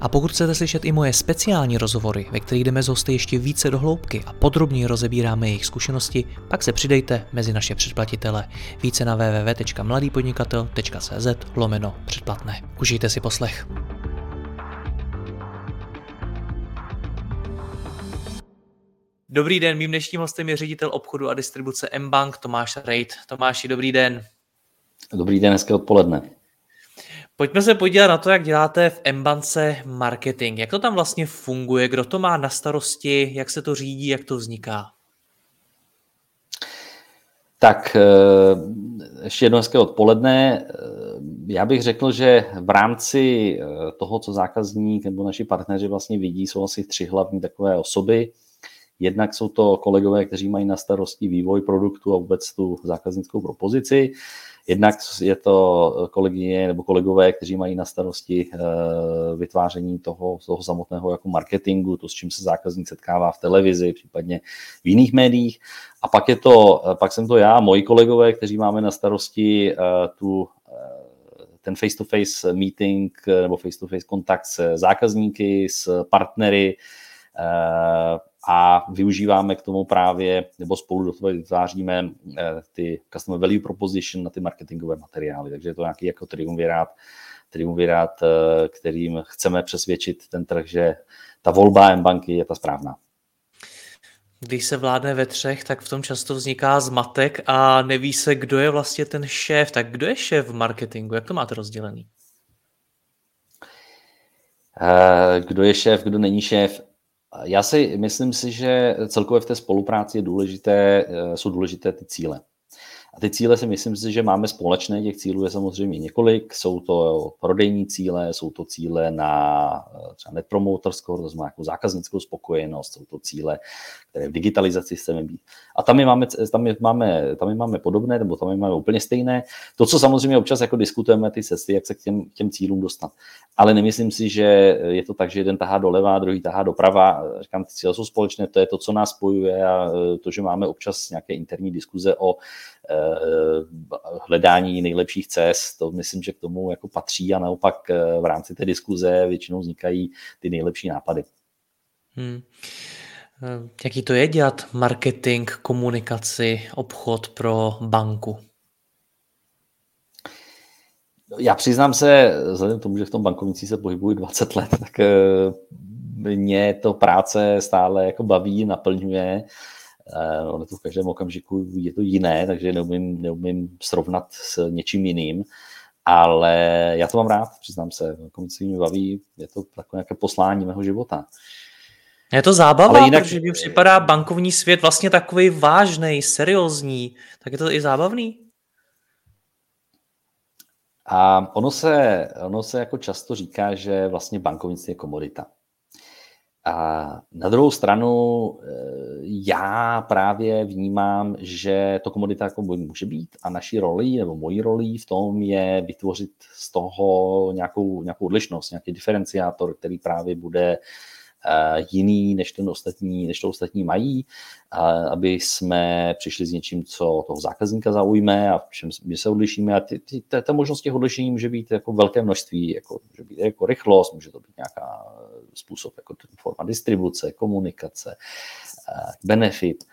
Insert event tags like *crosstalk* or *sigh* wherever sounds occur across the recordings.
a pokud chcete slyšet i moje speciální rozhovory, ve kterých jdeme z hosty ještě více do hloubky a podrobněji rozebíráme jejich zkušenosti, pak se přidejte mezi naše předplatitele. Více na www.mladýpodnikatel.cz lomeno předplatné. Užijte si poslech. Dobrý den, mým dnešním hostem je ředitel obchodu a distribuce mBank Tomáš Rejt. Tomáši, dobrý den. Dobrý den, hezké odpoledne. Pojďme se podívat na to, jak děláte v Embance marketing. Jak to tam vlastně funguje, kdo to má na starosti, jak se to řídí, jak to vzniká? Tak eh, ještě jedno hezké odpoledne. Eh, já bych řekl, že v rámci eh, toho, co zákazník nebo naši partneři vlastně vidí, jsou asi tři hlavní takové osoby. Jednak jsou to kolegové, kteří mají na starosti vývoj produktu a vůbec tu zákaznickou propozici. Jednak je to kolegyně nebo kolegové, kteří mají na starosti eh, vytváření toho, toho samotného jako marketingu, to, s čím se zákazník setkává v televizi, případně v jiných médiích. A pak, je to, eh, pak jsem to já, moji kolegové, kteří máme na starosti eh, tu ten face-to-face meeting nebo face-to-face kontakt s zákazníky, s partnery, a využíváme k tomu právě, nebo spolu do toho vytváříme eh, ty customer value proposition na ty marketingové materiály. Takže je to nějaký jako triumvirát, triumvirát, eh, kterým chceme přesvědčit ten trh, že ta volba M-banky je ta správná. Když se vládne ve třech, tak v tom často vzniká zmatek a neví se, kdo je vlastně ten šéf. Tak kdo je šéf v marketingu? Jak to máte rozdělený? Eh, kdo je šéf, kdo není šéf? Já si myslím si, že celkově v té spolupráci je důležité, eh, jsou důležité ty cíle. A ty cíle si myslím si, že máme společné, těch cílů je samozřejmě několik, jsou to prodejní cíle, jsou to cíle na eh, třeba net promoter score, to znamená jako zákaznickou spokojenost, jsou to cíle, které v digitalizaci chceme být. A tam je máme, tam je máme, tam je máme podobné, nebo tam je máme úplně stejné. To, co samozřejmě občas jako diskutujeme, ty cesty, jak se k těm, těm cílům dostat. Ale nemyslím si, že je to tak, že jeden tahá doleva, druhý tahá doprava. Říkám, ty cíle jsou společné, to je to, co nás spojuje a eh, to, že máme občas nějaké interní diskuze o hledání nejlepších cest, to myslím, že k tomu jako patří a naopak eh, v rámci té diskuze většinou vznikají ty nejlepší nápady. Hmm. Eh, jaký to je dělat marketing, komunikaci, obchod pro banku? Já přiznám se, vzhledem k tomu, že v tom bankovnictví se pohybuji 20 let, tak mě to práce stále jako baví, naplňuje. Uh, ono to v každém okamžiku je to jiné, takže neumím, neumím srovnat s něčím jiným. Ale já to mám rád, přiznám se. Komici mě baví, je to takové nějaké poslání mého života. Je to zábava, Ale jinak... protože mi připadá bankovní svět vlastně takový vážný, seriózní. Tak je to i zábavný? A ono se, ono se jako často říká, že vlastně bankovnictví je komodita. A na druhou stranu eh, já právě vnímám, že to komodita jako může být a naší roli nebo mojí roli v tom je vytvořit z toho nějakou, nějakou odlišnost, nějaký diferenciátor, který právě bude Eh, jiný, než ten ostatní, než to ostatní mají, aby jsme přišli s něčím, co toho zákazníka zaujme a v čem my se odlišíme. A ty, ty, ta možnost těch odlišení může být jako velké množství, jako, může být jako rychlost, může to být nějaká způsob, jako forma distribuce, komunikace, benefit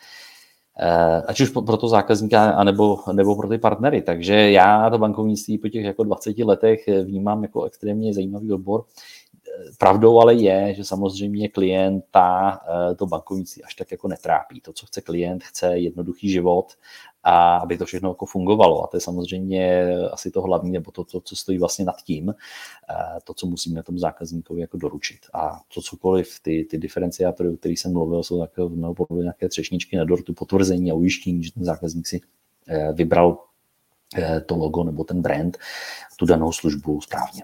ať už pro to zákazníka, anebo, nebo pro ty partnery. Takže já to bankovnictví po těch jako 20 letech vnímám jako extrémně zajímavý obor. Pravdou ale je, že samozřejmě klienta eh, to bankovnictví až tak jako netrápí. To, co chce klient, chce jednoduchý život a aby to všechno jako fungovalo. A to je samozřejmě asi to hlavní, nebo to, to co stojí vlastně nad tím, eh, to, co musíme tomu zákazníkovi jako doručit. A to cokoliv, ty, ty diferenciátory, o kterých jsem mluvil, jsou takové nějaké třešničky na dortu, potvrzení a ujištění, že ten zákazník si eh, vybral to logo nebo ten brand, tu danou službu správně.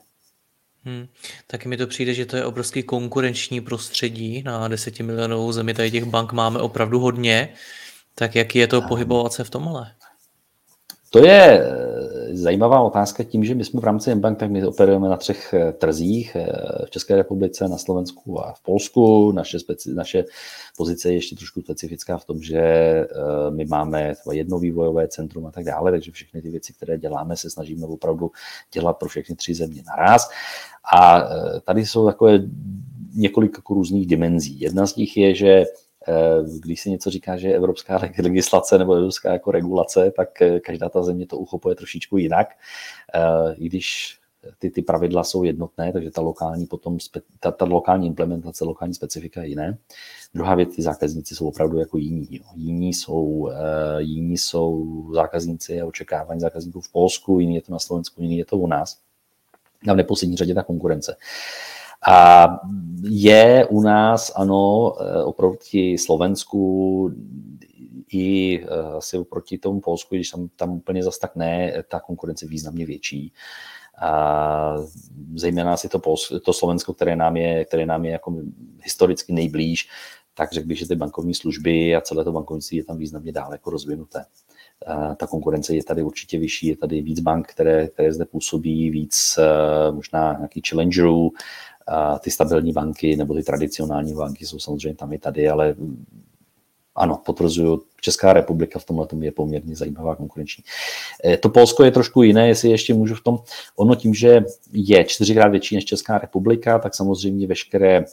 Hmm. Taky mi to přijde, že to je obrovský konkurenční prostředí. Na desetimilionovou zemi tady těch bank máme opravdu hodně. Tak jak je to pohybovat se v tomhle? To je, zajímavá otázka tím, že my jsme v rámci Mbank, tak my operujeme na třech eh, trzích, v České republice, na Slovensku a v Polsku. Naše, speci, naše pozice je ještě trošku specifická v tom, že my máme jedno vývojové centrum a tak dále, takže všechny ty věci, které děláme, se snažíme opravdu dělat pro všechny tři země naraz. A tady jsou takové několik jako různých dimenzí. Jedna z nich je, že Eh, když se něco říká, že je evropská *laughs* legislace nebo evropská jako regulace, tak eh, každá ta země to uchopuje trošičku jinak. Eh, I když ty, ty pravidla jsou jednotné, takže ta lokální potom, ta, ta lokální implementace, lokální specifika je jiné. Druhá věc, ty zákazníci jsou opravdu jako jiní. Jo. Jiní, jsou, jiní jsou zákazníci a očekávání zákazníků v Polsku, jiný je to na Slovensku, jiný je to u nás. A v neposlední řadě ta konkurence. A je u nás, ano, eh, oproti Slovensku i eh, asi oproti tomu Polsku, když tam, tam úplně zas tak ne, ta konkurence významně větší. A zejména asi to, Polsko, to Slovensko, které nám je, které nám je jako historicky nejblíž, tak řekl bych, že ty bankovní služby a celé to bankovnictví je tam významně dále jako rozvinuté. A ta konkurence je tady určitě vyšší, je tady víc bank, které, které zde působí, víc eh, možná nějaký challengerů, ty stabilní banky nebo ty tradicionální banky jsou samozřejmě tam i tady, ale ano, potvrzuju, Česká republika v tomhle je poměrně zajímavá konkurenční. E, to Polsko je trošku jiné, jestli ještě můžu v tom, ono tím, že je čtyřikrát větší než Česká republika, tak samozřejmě veškeré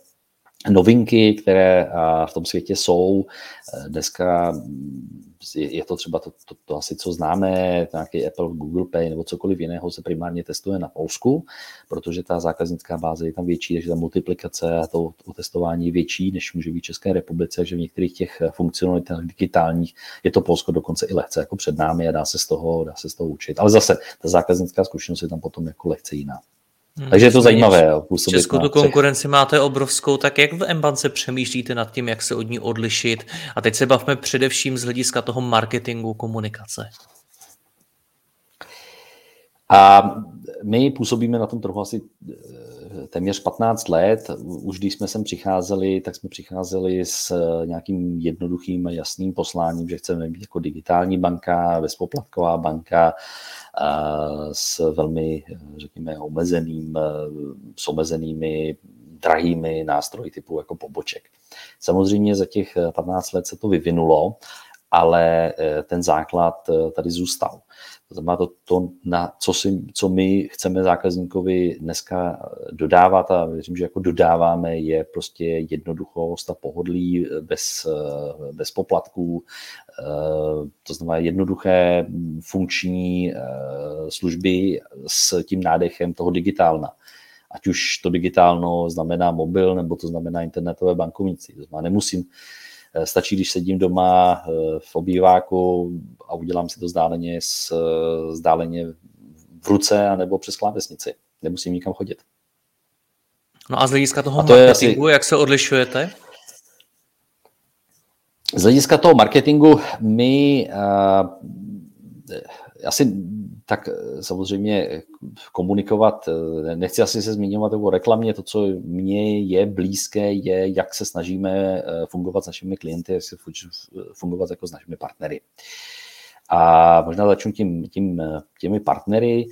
novinky, které v tom světě jsou. E, dneska je to třeba to, to, to asi, co známe, nějaký Apple, Google Pay nebo cokoliv jiného se primárně testuje na Polsku, protože ta zákaznická báze je tam větší, takže ta multiplikace a to, to testování je větší, než může být v České republice, že v některých těch funkcionalitách digitálních je to Polsko dokonce i lehce jako před námi a dá se z toho, dá se z toho učit. Ale zase ta zákaznická zkušenost je tam potom jako lehce jiná. Hmm, Takže je to zajímavé. V Česku tu konkurenci máte obrovskou, tak jak v Embance přemýšlíte nad tím, jak se od ní odlišit? A teď se bavme především z hlediska toho marketingu, komunikace. A my působíme na tom trhu asi eh, téměř 15 let. Už když jsme sem přicházeli, tak jsme přicházeli s nějakým jednoduchým a jasným posláním, že chceme být jako digitální banka, bezpoplatková banka, s velmi, řekněme, omezeným, s omezenými drahými nástroji typu jako poboček. Samozřejmě za těch 15 let se to vyvinulo, ale eh, ten základ eh, tady zůstal. To znamená, to, to na co, si, co my chceme zákazníkovi dneska dodávat a věřím, že jako dodáváme, je prostě jednoduchost a pohodlí bez, bez poplatků. To znamená jednoduché funkční služby s tím nádechem toho digitálna ať už to digitálno znamená mobil, nebo to znamená internetové bankovnictví. To znamená, nemusím Eh, stačí, když sedím doma eh, v obýváku a udělám si to zdáleně, s, eh, zdáleně v ruce anebo přes klávesnici. Nemusím nikam chodit. No a z hlediska toho to marketingu, asi... jak se odlišujete? Z hlediska toho marketingu my uh, asi tak eh, samozřejmě komunikovat, eh, nechci asi se zmiňovat o reklamě, to, co mně je blízké, je, jak se snažíme eh, fungovat s našimi klienty, jak se fungovat jako s našimi partnery. A možná začnu tím, tím, těmi partnery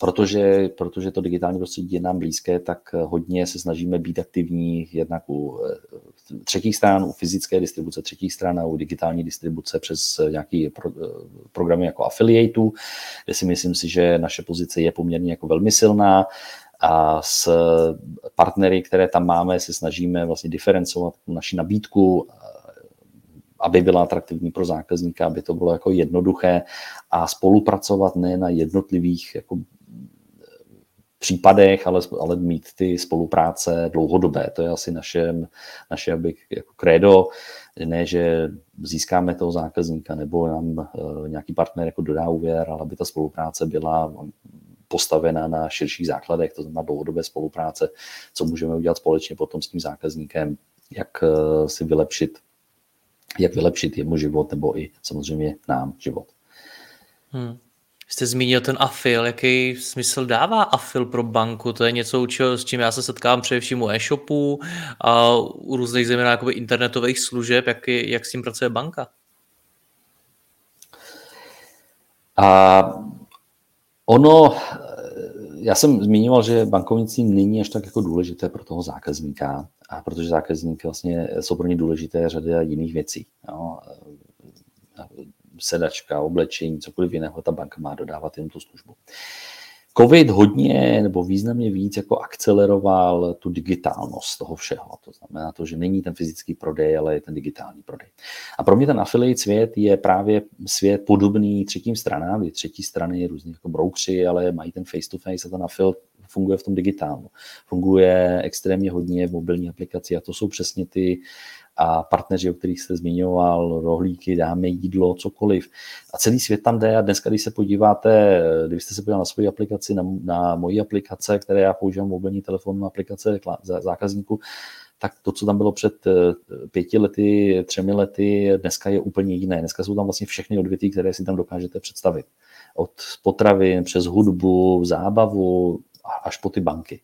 protože, protože to digitální prostředí je nám blízké, tak hodně se snažíme být aktivní jednak u eh, třetích stran, u fyzické distribuce třetích stran a u digitální distribuce přes nějaký pro, eh, programy jako affiliateů, kde si myslím si, že naše pozice je poměrně jako velmi silná. A s partnery, které tam máme, se snažíme vlastně diferencovat naši nabídku aby byla atraktivní pro zákazníka, aby to bylo jako jednoduché a spolupracovat ne na jednotlivých jako případech, ale, ale mít ty spolupráce dlouhodobé. To je asi naše, naše abych, jako krédo, ne, že získáme toho zákazníka nebo nám uh, nějaký partner jako dodá úvěr, ale aby ta spolupráce byla postavena na širších základech, to znamená dlouhodobé spolupráce, co můžeme udělat společně potom s tím zákazníkem, jak uh, si vylepšit jak vylepšit jemu život nebo i samozřejmě nám život. Hmm. Jste zmínil ten afil, jaký smysl dává afil pro banku? To je něco, s čím já se setkávám především u e-shopů a u různých zejména internetových služeb. Jak, jak s tím pracuje banka? A ono, já jsem zmiňoval, že bankovnictví není až tak jako důležité pro toho zákazníka, a protože zákazník vlastně jsou pro ně důležité řady jiných věcí. Jo. Sedačka, oblečení, cokoliv jiného, ta banka má dodávat jen tu službu. COVID hodně nebo významně víc jako akceleroval tu digitálnost toho všeho. To znamená to, že není ten fyzický prodej, ale je ten digitální prodej. A pro mě ten affiliate svět je právě svět podobný třetím stranám, kdy třetí strany různí jako broukři, ale mají ten face-to-face a ten affiliate funguje v tom digitálnu. Funguje extrémně hodně v mobilní aplikaci a to jsou přesně ty a partneři, o kterých jste zmiňoval, rohlíky, dáme jídlo, cokoliv. A celý svět tam jde a dneska, když se podíváte, když jste se podívali na svoji aplikaci, na, na moji aplikace, které já používám mobilní telefon, aplikace zákazníku, tak to, co tam bylo před eh, pěti lety, třemi lety, dneska je úplně jiné. Dneska jsou tam vlastně všechny odvětví, které si tam dokážete představit. Od potravin přes hudbu, zábavu, až po ty banky.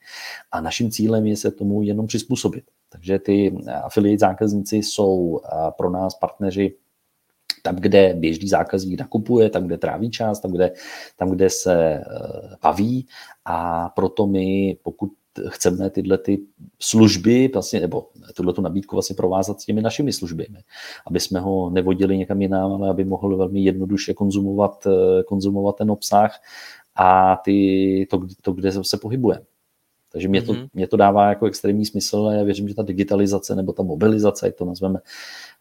A naším cílem je se tomu jenom přizpůsobit. Takže ty affiliate zákazníci jsou pro nás partneři tam, kde běžný zákazník nakupuje, tam, kde tráví čas, tam, kde, tam, kde se e, baví a proto my, pokud chceme tyhle ty služby, vlastně, nebo tuhle tu nabídku vlastně provázat s těmi našimi službami, aby jsme ho nevodili někam jinam, ale aby mohl velmi jednoduše konzumovat, konzumovat ten obsah a ty, to, to, kde se pohybuje. Takže mě to, mm-hmm. mě to dává jako extrémní smysl a já věřím, že ta digitalizace nebo ta mobilizace, jak to nazveme,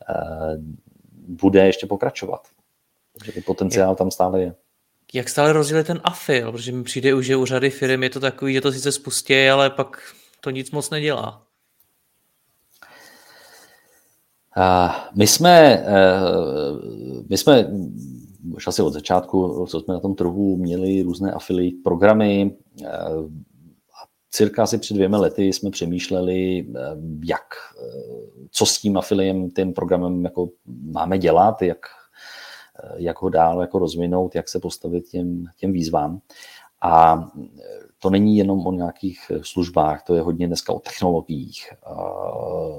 eh, bude ještě pokračovat. Takže ten potenciál tam stále je. Jak stále rozdělit ten afil? Protože mi přijde už, že u řady firm je to takový, že to sice spustí, ale pak to nic moc nedělá. My jsme, uh, my jsme už asi od začátku, co jsme na tom trhu měli různé affiliate programy. Eh, cirka asi před dvěma lety jsme přemýšleli, eh, jak, eh, co s tím afiliem, tím programem jako máme dělat, jak, jak ho dál jako rozvinout, jak se postavit těm, těm výzvám. A to není jenom o nějakých službách, to je hodně dneska o technologiích,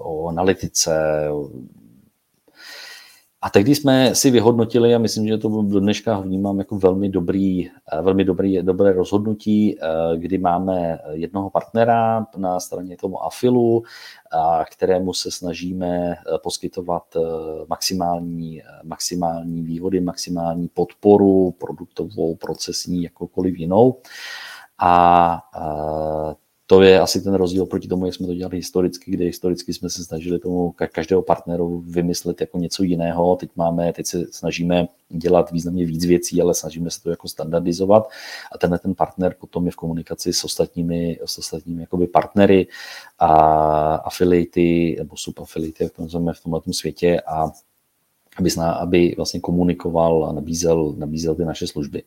o analytice, a tehdy jsme si vyhodnotili, a myslím, že to do dneška vnímám jako velmi dobrý, eh, velmi dobrý, dobré rozhodnutí, eh, kdy máme jednoho partnera na straně tomu afilu, kterému se snažíme eh, poskytovat maximální, maximální výhody, maximální podporu produktovou, procesní, jakoukoliv jinou. A to je asi ten rozdíl proti tomu, jak jsme to dělali historicky, kde historicky jsme se snažili tomu každého partneru vymyslet jako něco jiného. Teď máme, teď se snažíme dělat významně víc věcí, ale snažíme se to jako standardizovat a tenhle ten partner potom je v komunikaci s ostatními, s ostatními jakoby partnery a affiliaty nebo subaffiliaty, jak to nazveme v tomhle světě a aby, zná, aby vlastně komunikoval a nabízel, nabízel ty naše služby.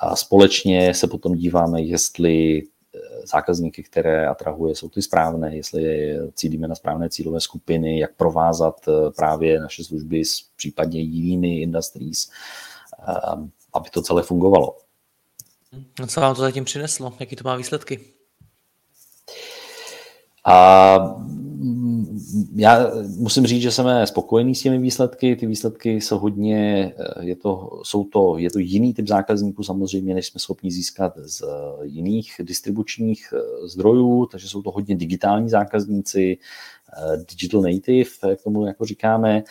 A společně se potom díváme, jestli zákazníky, které atrahuje, jsou ty správné, jestli cílíme na správné cílové skupiny, jak provázat eh, právě naše služby s případně jinými industries, eh, aby to celé fungovalo. No co vám to zatím přineslo? Jaký to má výsledky? A já musím říct, že jsme spokojení s těmi výsledky. Ty výsledky jsou hodně, eh, je to, jsou to, je to jiný typ zákazníků samozřejmě, než jsme schopni získat z eh, jiných distribučních eh, zdrojů, takže jsou to hodně digitální zákazníci, digital native, jak tomu jako říkáme.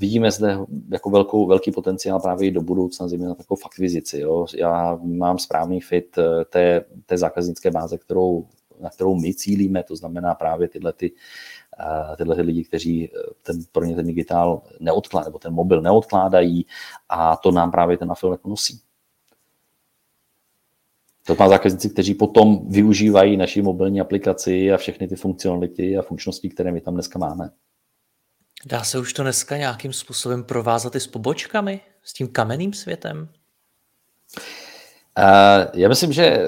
Vidíme zde jako velkou, velký potenciál právě i do budoucna, zejména takovou fakvizici. Jo. Já mám správný fit té, té zákaznické báze, kterou na kterou my cílíme, to znamená právě tyhle, ty, eh, tyhle ty lidi, kteří eh, ten, pro ně ten digitál neodkládají, nebo ten mobil neodkládají a to nám právě ten afil jako nosí. To má zákazníci, kteří potom využívají naši mobilní aplikaci a všechny ty funkcionality a funkčnosti, které my tam dneska máme. Dá se už to dneska nějakým způsobem provázat i s pobočkami, s tím kamenným světem? Já myslím, že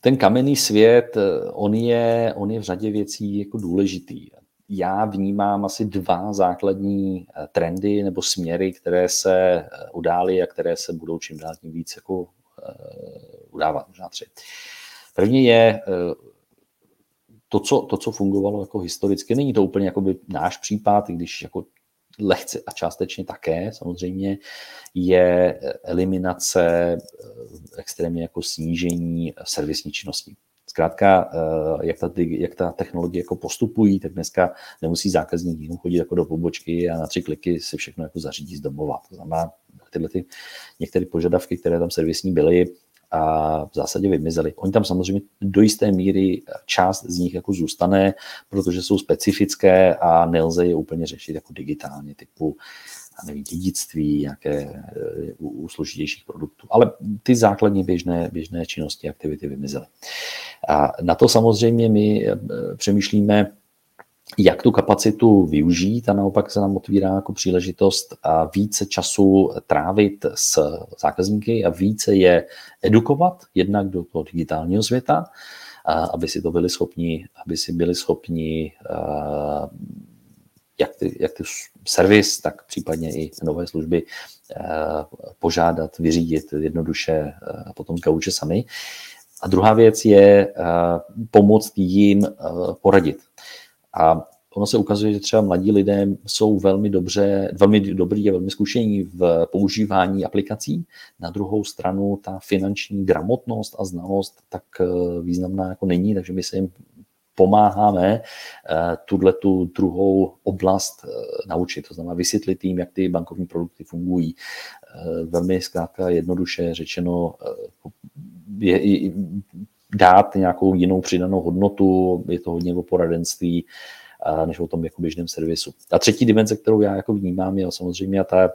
ten kamenný svět, on je, on je v řadě věcí jako důležitý. Já vnímám asi dva základní eh, trendy nebo směry, které se eh, udály a které se budou čím dál tím víc jako udávat, možná tři. První je to co, to, co fungovalo jako historicky. Není to úplně náš případ, i když jako lehce a částečně také samozřejmě, je eliminace extrémně jako snížení servisní činnosti. Zkrátka, jak ta, jak ta technologie jako postupují, tak dneska nemusí zákazník jenom chodit jako do pobočky a na tři kliky si všechno jako zařídí z domova. To znamená, tyhle ty některé požadavky, které tam servisní byly, a v zásadě vymizely. Oni tam samozřejmě do jisté míry část z nich jako zůstane, protože jsou specifické a nelze je úplně řešit jako digitálně, typu nevím, dědictví, nějaké eh, u složitějších produktů. Ale ty základní běžné, běžné činnosti, aktivity vymizely. A na to samozřejmě my eh, přemýšlíme jak tu kapacitu využít a naopak se nám otvírá jako příležitost a více času trávit s zákazníky a více je edukovat jednak do toho digitálního světa, aby si to byli schopni, aby si byli schopni jak ty, jak ty servis, tak případně i nové služby požádat, vyřídit jednoduše potom z gauče sami. A druhá věc je pomoct jim poradit. A ono se ukazuje, že třeba mladí lidé jsou velmi dobře, velmi dobrý a velmi zkušení v používání aplikací. Na druhou stranu ta finanční gramotnost a znalost tak eh, významná jako není, takže my se jim pomáháme eh, tuhle tu druhou oblast eh, naučit. To znamená vysvětlit jim, jak ty bankovní produkty fungují. Velmi zkrátka jednoduše řečeno je, dát nějakou jinou přidanou hodnotu, je to hodně o poradenství, než o tom jako běžném servisu. A třetí dimenze, kterou já jako vnímám, je samozřejmě a ta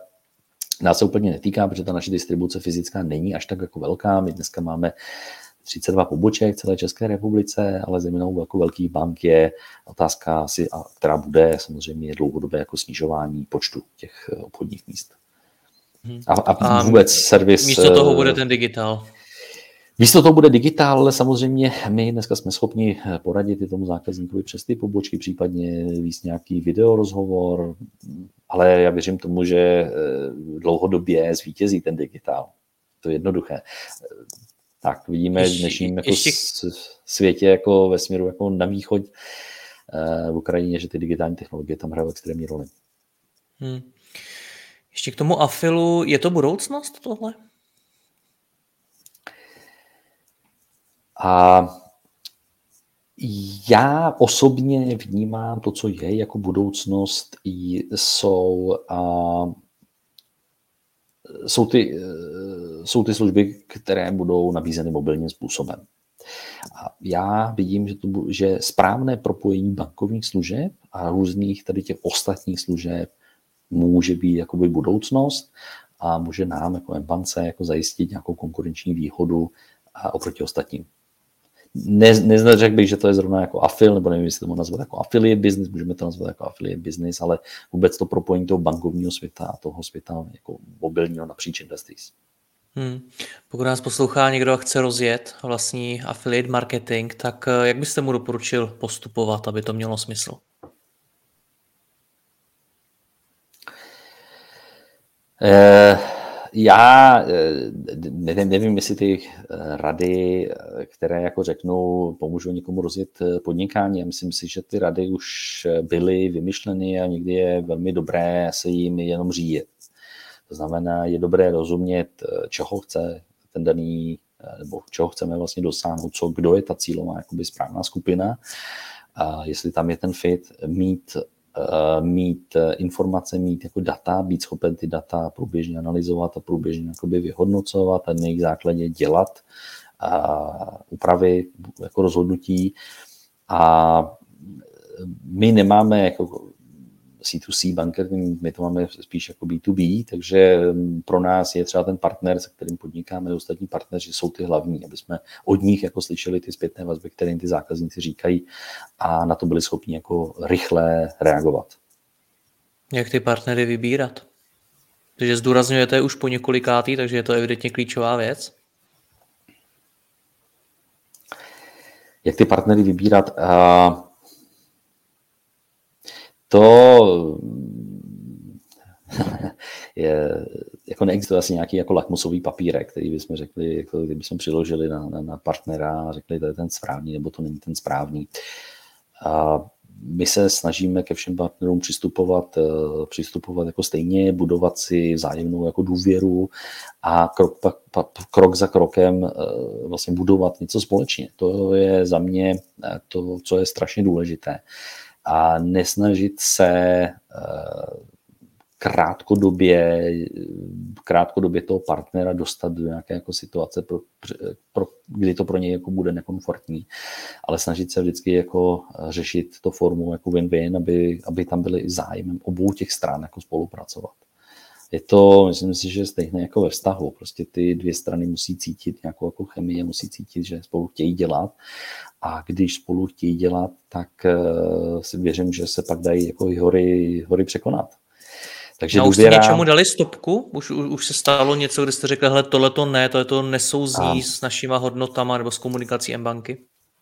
nás se úplně netýká, protože ta naše distribuce fyzická není až tak jako velká. My dneska máme 32 poboček v celé České republice, ale zejména u jako velkých bank je otázka, asi, která bude samozřejmě dlouhodobé jako snižování počtu těch obchodních míst. Mhm. A, a vůbec servis... Místo toho bude ten digitál. Místo toho bude digitál, ale samozřejmě my dneska jsme schopni poradit i tomu zákazníkovi přes ty pobočky, případně víc nějaký videorozhovor, ale já věřím tomu, že eh, dlouhodobě zvítězí ten digitál. To je jednoduché. Tak vidíme v dnešním jako ještě... světě jako ve směru jako na východ eh, v Ukrajině, že ty digitální technologie tam hrají extrémní roli. Hmm. Ještě k tomu afilu, je to budoucnost tohle? A já osobně vnímám to, co je jako budoucnost, jsou, a, jsou, ty, jsou ty služby, které budou nabízeny mobilním způsobem. A já vidím, že, to, že správné propojení bankovních služeb a různých tady těch ostatních služeb může být jakoby budoucnost a může nám jako bance jako zajistit nějakou konkurenční výhodu oproti ostatním ne, neřekl bych, že to je zrovna jako afil, nebo nevím, jestli to nazvat jako affiliate business, můžeme to nazvat jako affiliate business, ale vůbec to propojení toho bankovního světa a toho světa jako mobilního napříč industries. Hmm. Pokud nás poslouchá někdo a chce rozjet vlastní affiliate marketing, tak eh, jak byste mu doporučil postupovat, aby to mělo smysl? Eh, já eh, nevím, nevím, jestli ty eh, rady, eh, které jako řeknu, pomůžou někomu rozjet podnikání. Já myslím si, že ty rady už byly vymyšleny a někdy je velmi dobré se jim jenom řídit. To znamená, je dobré rozumět, čeho chce ten daný, nebo čeho chceme vlastně dosáhnout, co, kdo je ta cílová jakoby správná skupina, a jestli tam je ten fit, mít mít eh, informace, mít jako data, být schopen ty data průběžně analyzovat a průběžně jakoby vyhodnocovat a na jejich základě dělat úpravy jako rozhodnutí. A my nemáme jako C2C banker, my to máme spíš jako B2B, takže mm, pro nás je třeba ten partner, se kterým podnikáme, ostatní partneři jsou ty hlavní, aby jsme od nich jako slyšeli ty zpětné vazby, které ty zákazníci říkají a na to byli schopni jako rychle reagovat. Jak ty partnery vybírat? Takže zdůrazňujete už po několikátý, takže je to evidentně klíčová věc. Jak ty partnery vybírat? Uh, to *laughs* je, jako neexistuje asi nějaký jako lakmusový papírek, který bychom řekli, jako kdybychom přiložili na, na, na partnera a řekli, to je ten správný, nebo to není ten správný. A my se snažíme ke všem partnerům přistupovat, eh, přistupovat jako stejně, budovat si vzájemnou jako důvěru a krok, pa, pa, krok za krokem eh, vlastně budovat něco společně. To je za mě to, co je strašně důležité. A nesnažit se krátkodobě, krátkodobě toho partnera dostat do nějaké jako situace, pro, pro, kdy to pro něj jako bude nekomfortní, ale snažit se vždycky jako řešit to formu jako win-win, aby, aby tam byly zájemem obou těch stran jako spolupracovat. Je to, myslím si, že stejné jako ve vztahu. Prostě ty dvě strany musí cítit nějakou jako chemii, musí cítit, že spolu chtějí dělat. A když spolu chtějí dělat, tak uh, si věřím, že se pak dají jako hory, hory překonat. Takže no, už jste něčemu dali stopku? Už, už, už se stalo něco, kde jste řekli, hele, tohle to ne, tohle to nesouzní a... s našima hodnotama nebo s komunikací M-banky?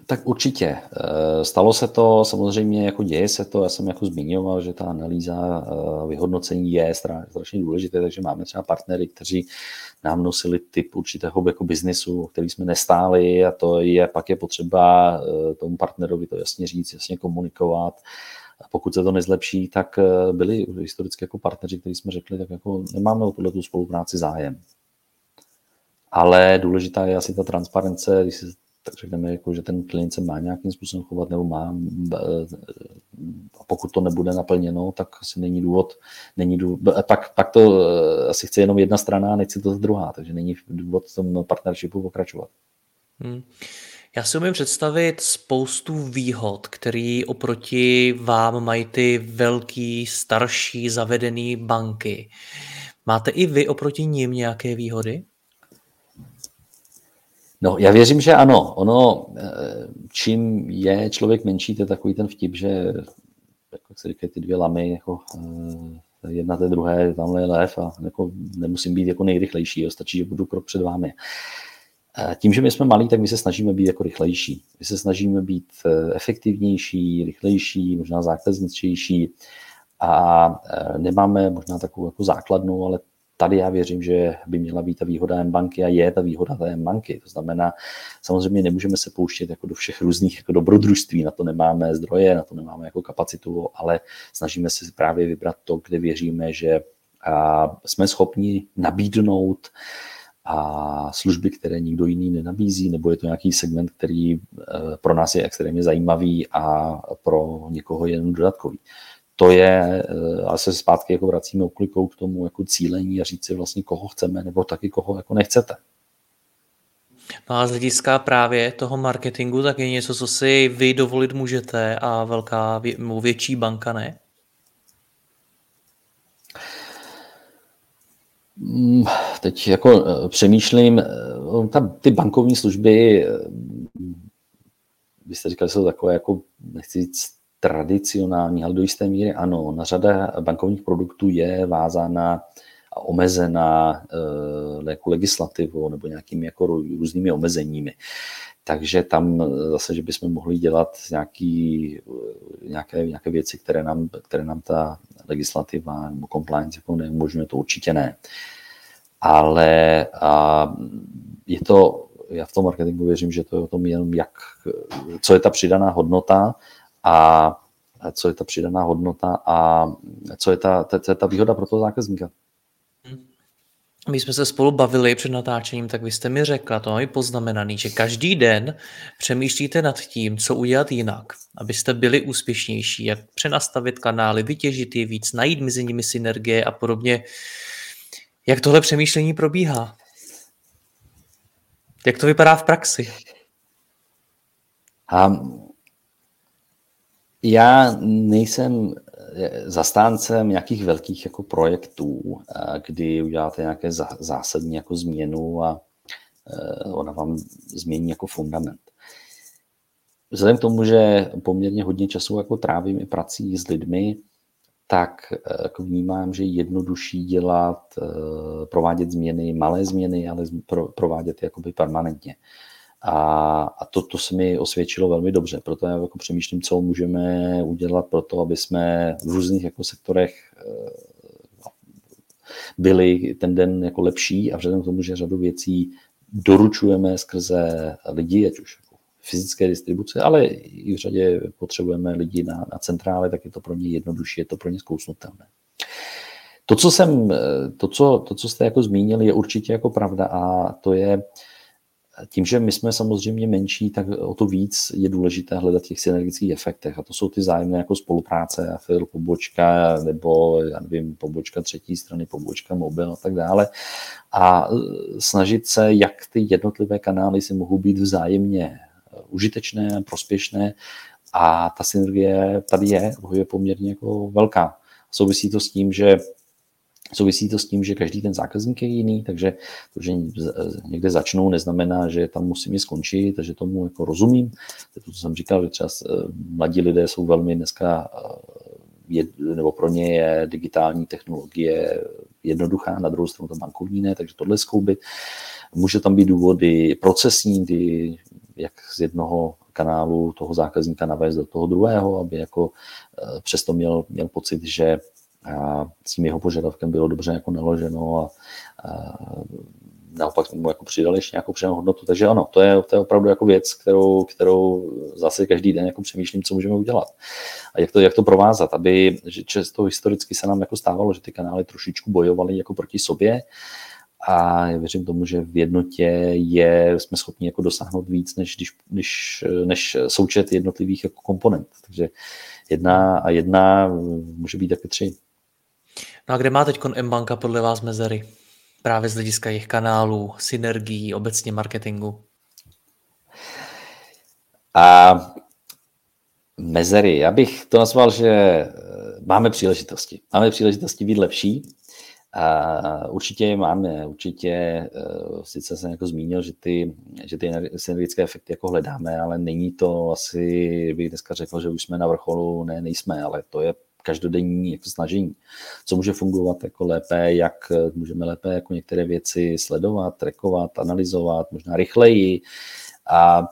Tak určitě. Eh, stalo se to, samozřejmě jako děje se to, já jsem jako zmiňoval, že ta analýza eh, vyhodnocení je strašně důležité, takže máme třeba partnery, kteří nám nosili typ určitého jako biznisu, který jsme nestáli a to je, pak je potřeba eh, tomu partnerovi to jasně říct, jasně komunikovat, a pokud se to nezlepší, tak eh, byli historicky jako partneři, kteří jsme řekli, tak jako nemáme o tuhle tu spolupráci zájem. Ale důležitá je asi ta transparence, když si tak řekneme, jako, že ten klient se má nějakým způsobem chovat nebo má, eh, a pokud to nebude naplněno, tak asi není důvod, není důvod pak, pak to eh, asi chce jenom jedna strana a nechce to druhá, takže není důvod v tom partnershipu pokračovat. Hmm. Já si umím představit spoustu výhod, který oproti vám mají ty velký, starší, zavedený banky. Máte i vy oproti ním nějaké výhody? No, já věřím, že ano. Ono, eh, čím je člověk menší, to je takový ten vtip, že jako se říkají ty dvě lamy, jako eh, jedna té druhé, tamhle je lev a jako nemusím být jako nejrychlejší, jo, stačí, že budu krok před vámi. Tím, že my jsme malí, tak my se snažíme být jako rychlejší. My se snažíme být eh, efektivnější, rychlejší, možná zákazničtější a nemáme možná takovou jako základnu, ale tady já věřím, že by měla být ta výhoda M-banky a je ta výhoda té M-banky. To znamená, samozřejmě nemůžeme se pouštět jako do všech různých jako dobrodružství, na to nemáme zdroje, na to nemáme jako kapacitu, ale snažíme se právě vybrat to, kde věříme, že jsme schopni nabídnout a služby, které nikdo jiný nenabízí, nebo je to nějaký segment, který eh, pro nás je extrémně zajímavý a pro někoho je jen dodatkový. To je, eh, ale se zpátky jako vracíme oklikou k tomu jako cílení a říct si vlastně, koho chceme, nebo taky koho jako nechcete. No a z hlediska právě toho marketingu, tak je něco, co si vy dovolit můžete a velká, větší banka ne? Mm, teď jako eh, přemýšlím, eh, tam ty bankovní služby, vy jste říkali, jsou takové jako, nechci říct tradicionální, ale do jisté míry ano. Na řada bankovních produktů je vázána a omezená jako legislativou nebo nějakými jako různými omezeními. Takže tam zase, že bychom mohli dělat nějaký, nějaké, nějaké věci, které nám, které nám ta legislativa nebo compliance jako neumožňuje, to určitě ne. Ale a je to, já v tom marketingu věřím, že to je o tom jenom, jak, co je ta přidaná hodnota a co je ta přidaná hodnota a co je ta, co je ta výhoda pro toho zákazníka my jsme se spolu bavili před natáčením, tak vy jste mi řekla, to mám i poznamenaný, že každý den přemýšlíte nad tím, co udělat jinak, abyste byli úspěšnější, jak přenastavit kanály, vytěžit je víc, najít mezi nimi synergie a podobně. Jak tohle přemýšlení probíhá? Jak to vypadá v praxi? A já nejsem zastáncem nějakých velkých jako projektů, kdy uděláte nějaké zásadní jako změnu a e, ona vám změní jako fundament. Vzhledem k tomu, že poměrně hodně času jako trávím i prací s lidmi, tak jako vnímám, že je jednodušší dělat, provádět změny, malé změny, ale provádět jakoby permanentně. A, a to, to se mi osvědčilo velmi dobře, proto já jako přemýšlím, co můžeme udělat pro to, aby jsme v různých jako sektorech eh, byli ten den jako lepší a vzhledem k tomu, že řadu věcí doručujeme skrze lidi, ať už jako fyzické distribuce, ale i v řadě potřebujeme lidi na, na centrále, tak je to pro ně jednodušší, je to pro ně zkousnutelné. To, co jsem, to, co, to, co jste jako zmínili, je určitě jako pravda a to je tím, že my jsme samozřejmě menší, tak o to víc je důležité hledat těch synergických efektech. A to jsou ty zájemné jako spolupráce, afil, pobočka, nebo já nevím, pobočka třetí strany, pobočka mobil a tak dále. A snažit se, jak ty jednotlivé kanály si mohou být vzájemně užitečné, prospěšné. A ta synergie tady je, je poměrně jako velká. Souvisí to s tím, že Souvisí to s tím, že každý ten zákazník je jiný, takže to, že někde začnou, neznamená, že tam musím je skončit, takže tomu jako rozumím. To, co jsem říkal, že třeba eh, mladí lidé jsou velmi dneska, eh, je, nebo pro ně je digitální technologie jednoduchá, na druhou stranu to bankovní ne, takže tohle zkoubit. Může tam být důvody procesní, kdy jak z jednoho kanálu toho zákazníka navést do toho druhého, aby jako eh, přesto měl, měl pocit, že a s tím jeho požadavkem bylo dobře jako naloženo a, a naopak mu jako přidali ještě nějakou přidanou hodnotu. Takže ano, to je, to je opravdu jako věc, kterou, kterou zase každý den jako přemýšlím, co můžeme udělat. A jak to, jak to provázat, aby, že často historicky se nám jako stávalo, že ty kanály trošičku bojovaly jako proti sobě, a já věřím tomu, že v jednotě je, jsme schopni jako dosáhnout víc, než, když, než, než součet jednotlivých jako komponent. Takže jedna a jedna může být taky tři. No a kde má teď M-banka podle vás mezery? Právě z hlediska jejich kanálů, synergií, obecně marketingu? A mezery. Já bych to nazval, že eh, máme příležitosti. Máme příležitosti být lepší. A určitě je máme, určitě, eh, sice jsem jako zmínil, že ty, že ty synergické efekty jako hledáme, ale není to asi, bych dneska řekl, že už jsme na vrcholu, ne, nejsme, ale to je každodenní jako snažení, co může fungovat jako lépe, jak můžeme lépe jako některé věci sledovat, trackovat, analyzovat, možná rychleji a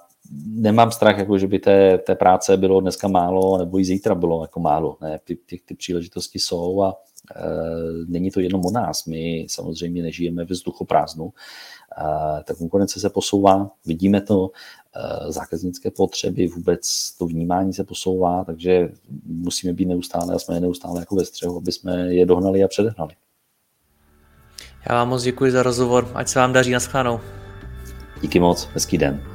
nemám strach, jako že by té, té práce bylo dneska málo, nebo i zítra bylo jako málo. Ne, ty, ty, ty příležitosti jsou a e, není to jenom o nás. My samozřejmě nežijeme ve vzduchoprázdnu. E, ta konkurence se posouvá, vidíme to, zákaznické potřeby, vůbec to vnímání se posouvá, takže musíme být neustále a jsme neustále jako ve střehu, aby jsme je dohnali a předehnali. Já vám moc děkuji za rozhovor, ať se vám daří na schránou. Díky moc, hezký den.